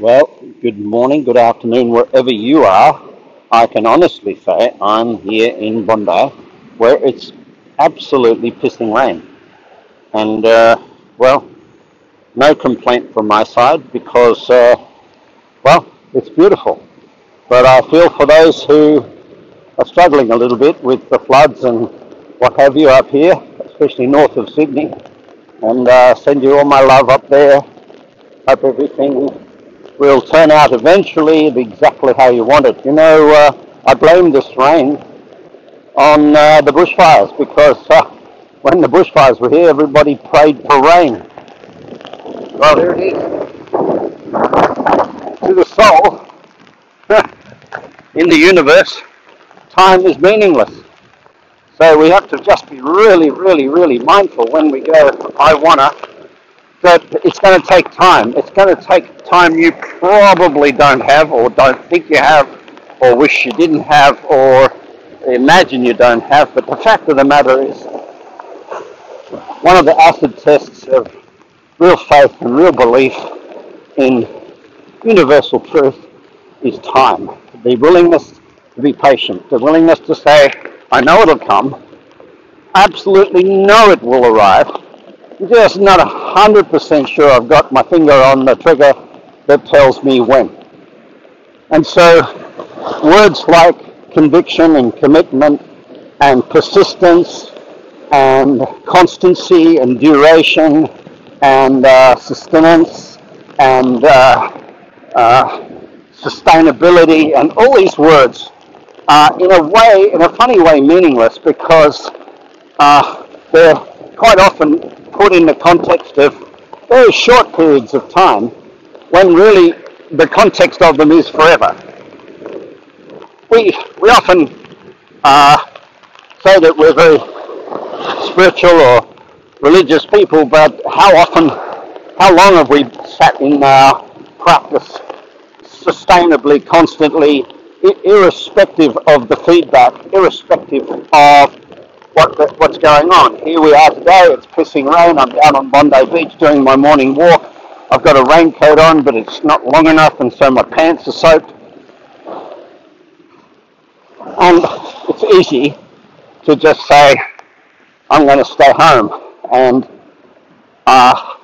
Well, good morning, good afternoon, wherever you are. I can honestly say I'm here in Bondi where it's absolutely pissing rain. And, uh, well, no complaint from my side because, uh, well, it's beautiful. But I feel for those who are struggling a little bit with the floods and what have you up here, especially north of Sydney. And uh, send you all my love up there. Hope everything will turn out eventually exactly how you want it. You know, uh, I blame this rain on uh, the bushfires because uh, when the bushfires were here, everybody prayed for rain. Well, here it is. To the soul in the universe, time is meaningless. So we have to just be really, really, really mindful when we go, I wanna, that it's going to take time. It's going to take time you probably don't have, or don't think you have, or wish you didn't have, or imagine you don't have. But the fact of the matter is, one of the acid tests of real faith and real belief in universal truth is time. The willingness to be patient, the willingness to say, I know it'll come, absolutely know it will arrive, just not a hundred percent sure I've got my finger on the trigger that tells me when. And so words like conviction and commitment and persistence and constancy and duration and uh, sustenance and uh, uh, sustainability and all these words are in a way, in a funny way, meaningless because uh, they're quite often put in the context of very short periods of time when really the context of them is forever. We, we often uh, say that we're very spiritual or religious people, but how often, how long have we sat in our practice sustainably, constantly, irrespective of the feedback, irrespective of what the, what's going on. Here we are today. It's pissing rain. I'm down on Bondi Beach doing my morning walk. I've got a raincoat on, but it's not long enough, and so my pants are soaked. And it's easy to just say, I'm going to stay home. And, uh,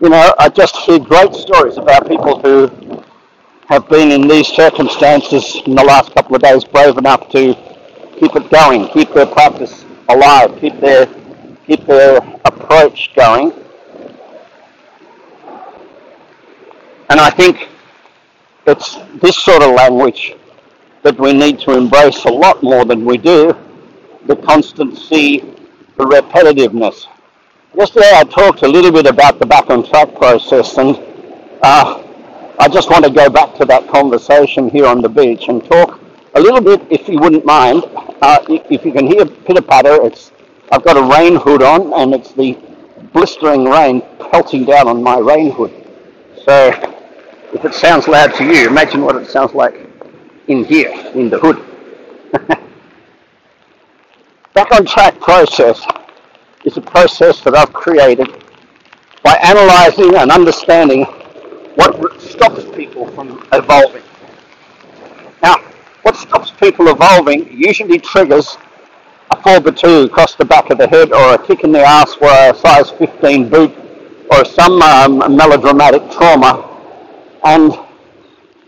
you know, I just hear great stories about people who have been in these circumstances in the last couple of days brave enough to keep it going, keep their practice alive, keep their keep their approach going. And I think it's this sort of language that we need to embrace a lot more than we do, the constancy, the repetitiveness. Yesterday I talked a little bit about the back on track process and uh, I just want to go back to that conversation here on the beach and talk a little bit, if you wouldn't mind, uh, if you can hear pitter patter, it's I've got a rain hood on and it's the blistering rain pelting down on my rain hood. So if it sounds loud to you, imagine what it sounds like in here, in the hood. Back on track process is a process that I've created by analysing and understanding what stops people from evolving. What stops people evolving usually triggers a 4 by 2 across the back of the head or a kick in the ass for a size 15 boot or some um, melodramatic trauma. And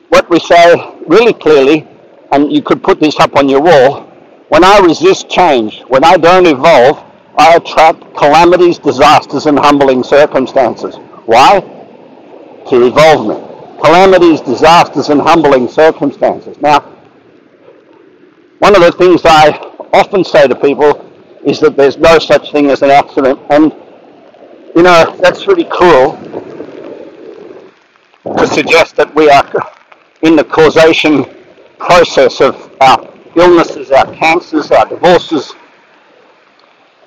what we say really clearly, and you could put this up on your wall, when I resist change, when I don't evolve, I attract calamities, disasters, and humbling circumstances. Why? To evolve me. Calamities, disasters, and humbling circumstances. Now, one of the things I often say to people is that there's no such thing as an accident, and you know that's really cruel to suggest that we are in the causation process of our illnesses, our cancers, our divorces,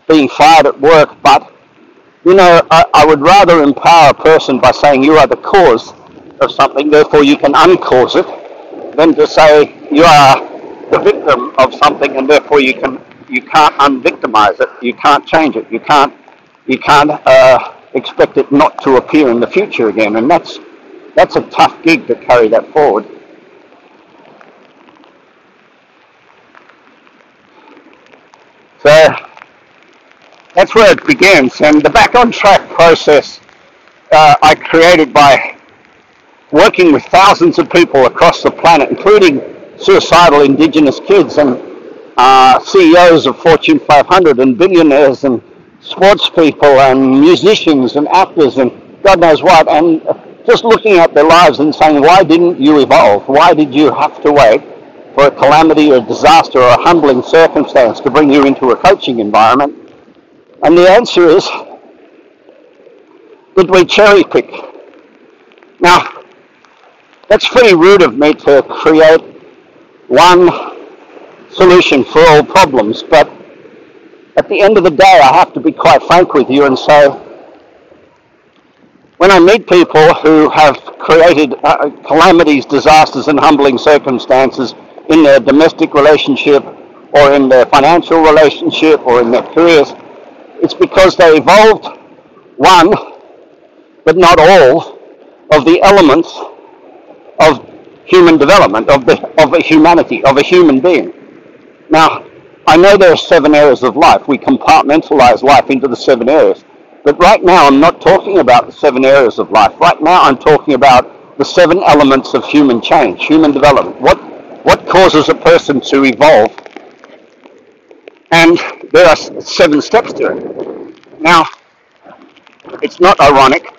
being fired at work, but you know, I, I, would rather empower a person by saying you are the cause of something, therefore you can uncause it, than to say you are the victim of something and therefore you can you can't unvictimize it, you can't change it, you can't you can't uh, expect it not to appear in the future again, and that's That's a tough gig to carry that forward. So that's where it begins. And the back on track process uh, I created by working with thousands of people across the planet, including suicidal indigenous kids and uh, CEOs of Fortune 500 and billionaires and sports people and musicians and actors and God knows what, and just looking at their lives and saying, why didn't you evolve? Why did you have to wait for a calamity or a disaster or a humbling circumstance to bring you into a coaching environment? And the answer is, did we cherry pick? Now, that's pretty rude of me to create one solution for all problems, but at the end of the day, I have to be quite frank with you and say, when I meet people who have created uh, calamities, disasters, and humbling circumstances in their domestic relationship or in their financial relationship or in their careers, it's because they evolved one, but not all, of the elements of human development, of, the, of a humanity, of a human being. Now, I know there are seven areas of life. We compartmentalize life into the seven areas. But right now, I'm not talking about the seven areas of life. Right now, I'm talking about the seven elements of human change, human development. What, what causes a person to evolve? And there are seven steps to it. Now, it's not ironic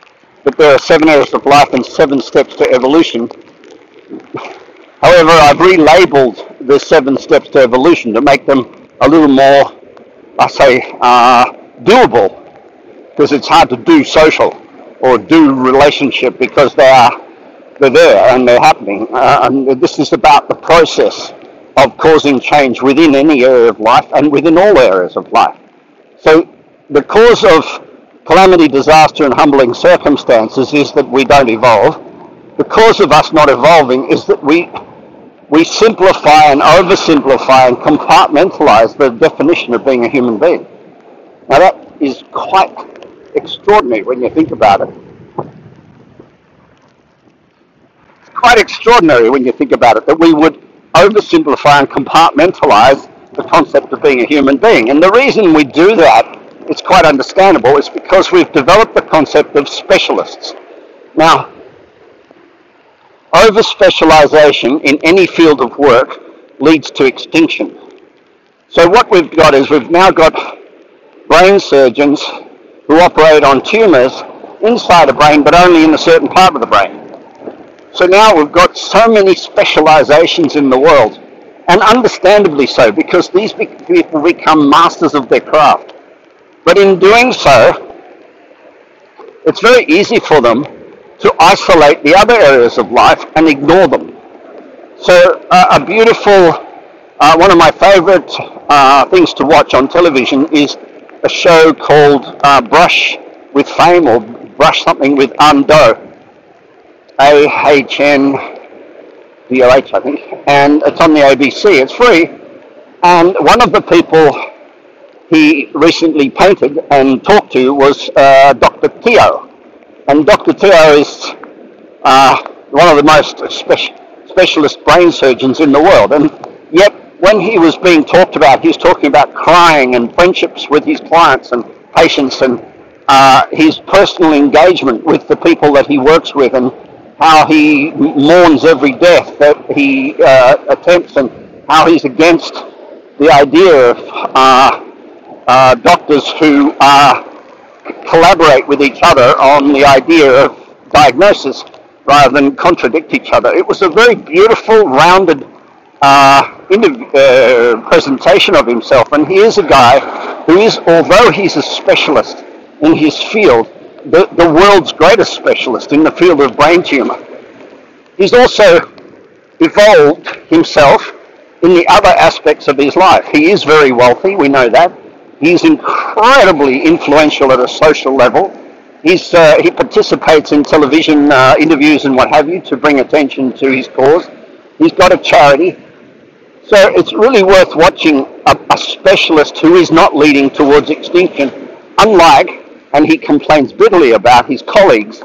that there are seven areas of life and seven steps to evolution. However, I've relabeled the seven steps to evolution to make them a little more, I say, uh, doable because it's hard to do social or do relationship because they are they're there and they're happening. Uh, and this is about the process of causing change within any area of life and within all areas of life. So the cause of calamity, disaster, and humbling circumstances is that we don't evolve. The cause of us not evolving is that we we simplify and oversimplify and compartmentalize the definition of being a human being. Now that is quite extraordinary when you think about it. It's quite extraordinary when you think about it that we would oversimplify and compartmentalize the concept of being a human being. And the reason we do that, it's quite understandable, is because we've developed the concept of specialists. Now, over specialization in any field of work leads to extinction. So what we've got is we've now got brain surgeons who operate on tumours inside the brain, but only in a certain part of the brain. So now we've got so many specializations in the world, and understandably so, because these people become masters of their craft. But in doing so, it's very easy for them to isolate the other areas of life and ignore them. So uh, a beautiful, uh, one of my favorite uh, things to watch on television is a show called uh, Brush with Fame or Brush something with Anh Do. A-H-N-D-O-H, I think. And it's on the ABC. It's free. And one of the people he recently painted and talked to was uh, Dr. Teo. And Dr. Teo is uh, one of the most spe- specialist brain surgeons in the world. And yet when he was being talked about, he was talking about crying and friendships with his clients and patients and uh, his personal engagement with the people that he works with and how he mourns every death that he uh, attempts and how he's against the idea of uh, uh doctors who uh, collaborate with each other on the idea of diagnosis rather than contradict each other. It was a very beautiful, rounded uh, uh, presentation of himself, and he is a guy who is, although he's a specialist in his field, the, the world's greatest specialist in the field of brain tumor. He's also evolved himself in the other aspects of his life. He is very wealthy, we know that. He's incredibly influential at a social level. He's, uh, he participates in television uh, interviews and what have you to bring attention to his cause. He's got a charity. So it's really worth watching a, a specialist who is not leading towards extinction, unlike, and he complains bitterly about his colleagues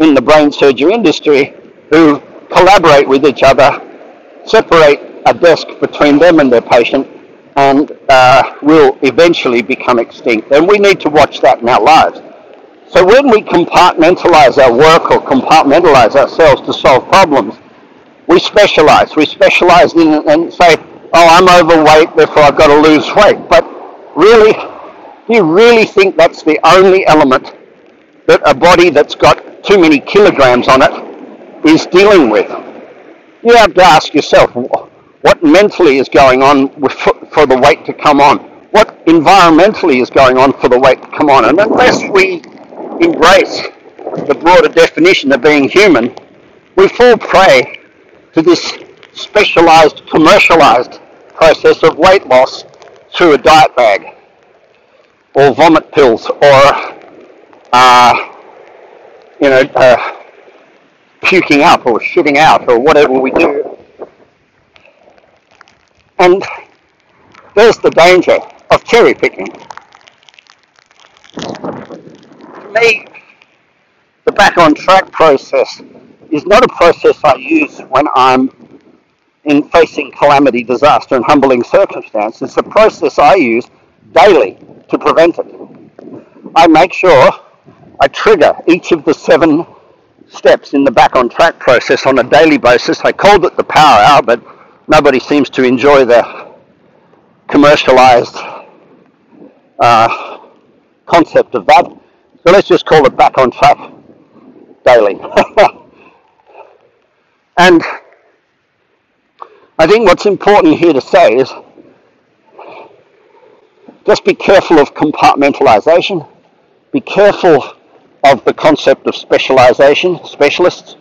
in the brain surgery industry who collaborate with each other, separate a desk between them and their patient, and uh, will eventually become extinct. And we need to watch that in our lives. So when we compartmentalize our work or compartmentalize ourselves to solve problems, we specialize. We specialize in and say, oh, I'm overweight, therefore I've got to lose weight. But really, do you really think that's the only element that a body that's got too many kilograms on it is dealing with? You have to ask yourself, what mentally is going on for the weight to come on? What environmentally is going on for the weight to come on? And unless we embrace the broader definition of being human, we fall prey to this specialized, commercialized process of weight loss through a diet bag or vomit pills or, uh, you know, uh, puking up or shitting out or whatever we do. And there's the danger of cherry picking. For me, the back on track process is not a process I use when I'm in facing calamity, disaster, and humbling circumstances. It's a process I use daily to prevent it. I make sure I trigger each of the seven steps in the back on track process on a daily basis. I called it the power hour, but nobody seems to enjoy the commercialized uh, concept of that. So let's just call it back on track daily. And I think what's important here to say is just be careful of compartmentalization, be careful of the concept of specialization, specialists.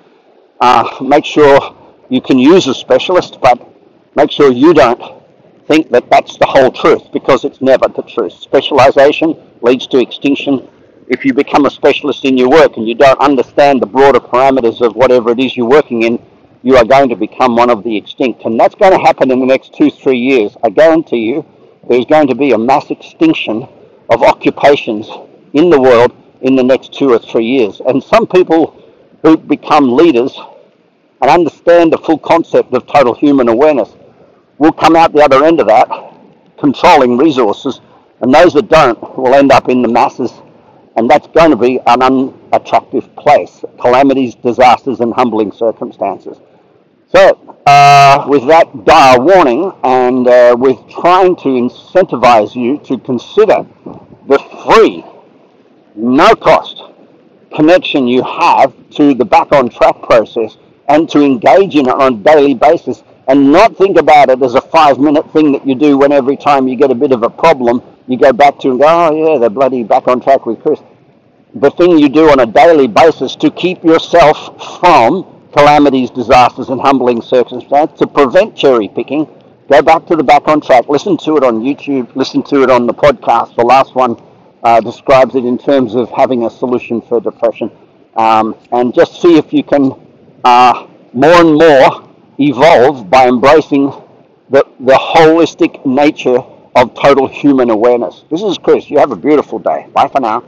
Uh, make sure you can use a specialist, but make sure you don't think that that's the whole truth because it's never the truth. Specialization leads to extinction. If you become a specialist in your work and you don't understand the broader parameters of whatever it is you're working in, you are going to become one of the extinct. And that's going to happen in the next two, three years. I guarantee you there's going to be a mass extinction of occupations in the world in the next two or three years. And some people who become leaders and understand the full concept of total human awareness will come out the other end of that, controlling resources, and those that don't will end up in the masses and that's going to be an unattractive place. Calamities, disasters, and humbling circumstances. So, uh, with that dire warning, and uh, with trying to incentivize you to consider the free, no cost connection you have to the back on track process and to engage in it on a daily basis and not think about it as a five minute thing that you do when every time you get a bit of a problem, you go back to and go, oh yeah, they're bloody back on track with Chris. The thing you do on a daily basis to keep yourself from calamities, disasters, and humbling circumstances, to prevent cherry picking, go back to the back on track, listen to it on YouTube, listen to it on the podcast. The last one uh, describes it in terms of having a solution for depression. Um, and just see if you can uh, more and more evolve by embracing the, the holistic nature of total human awareness. This is Chris. You have a beautiful day. Bye for now.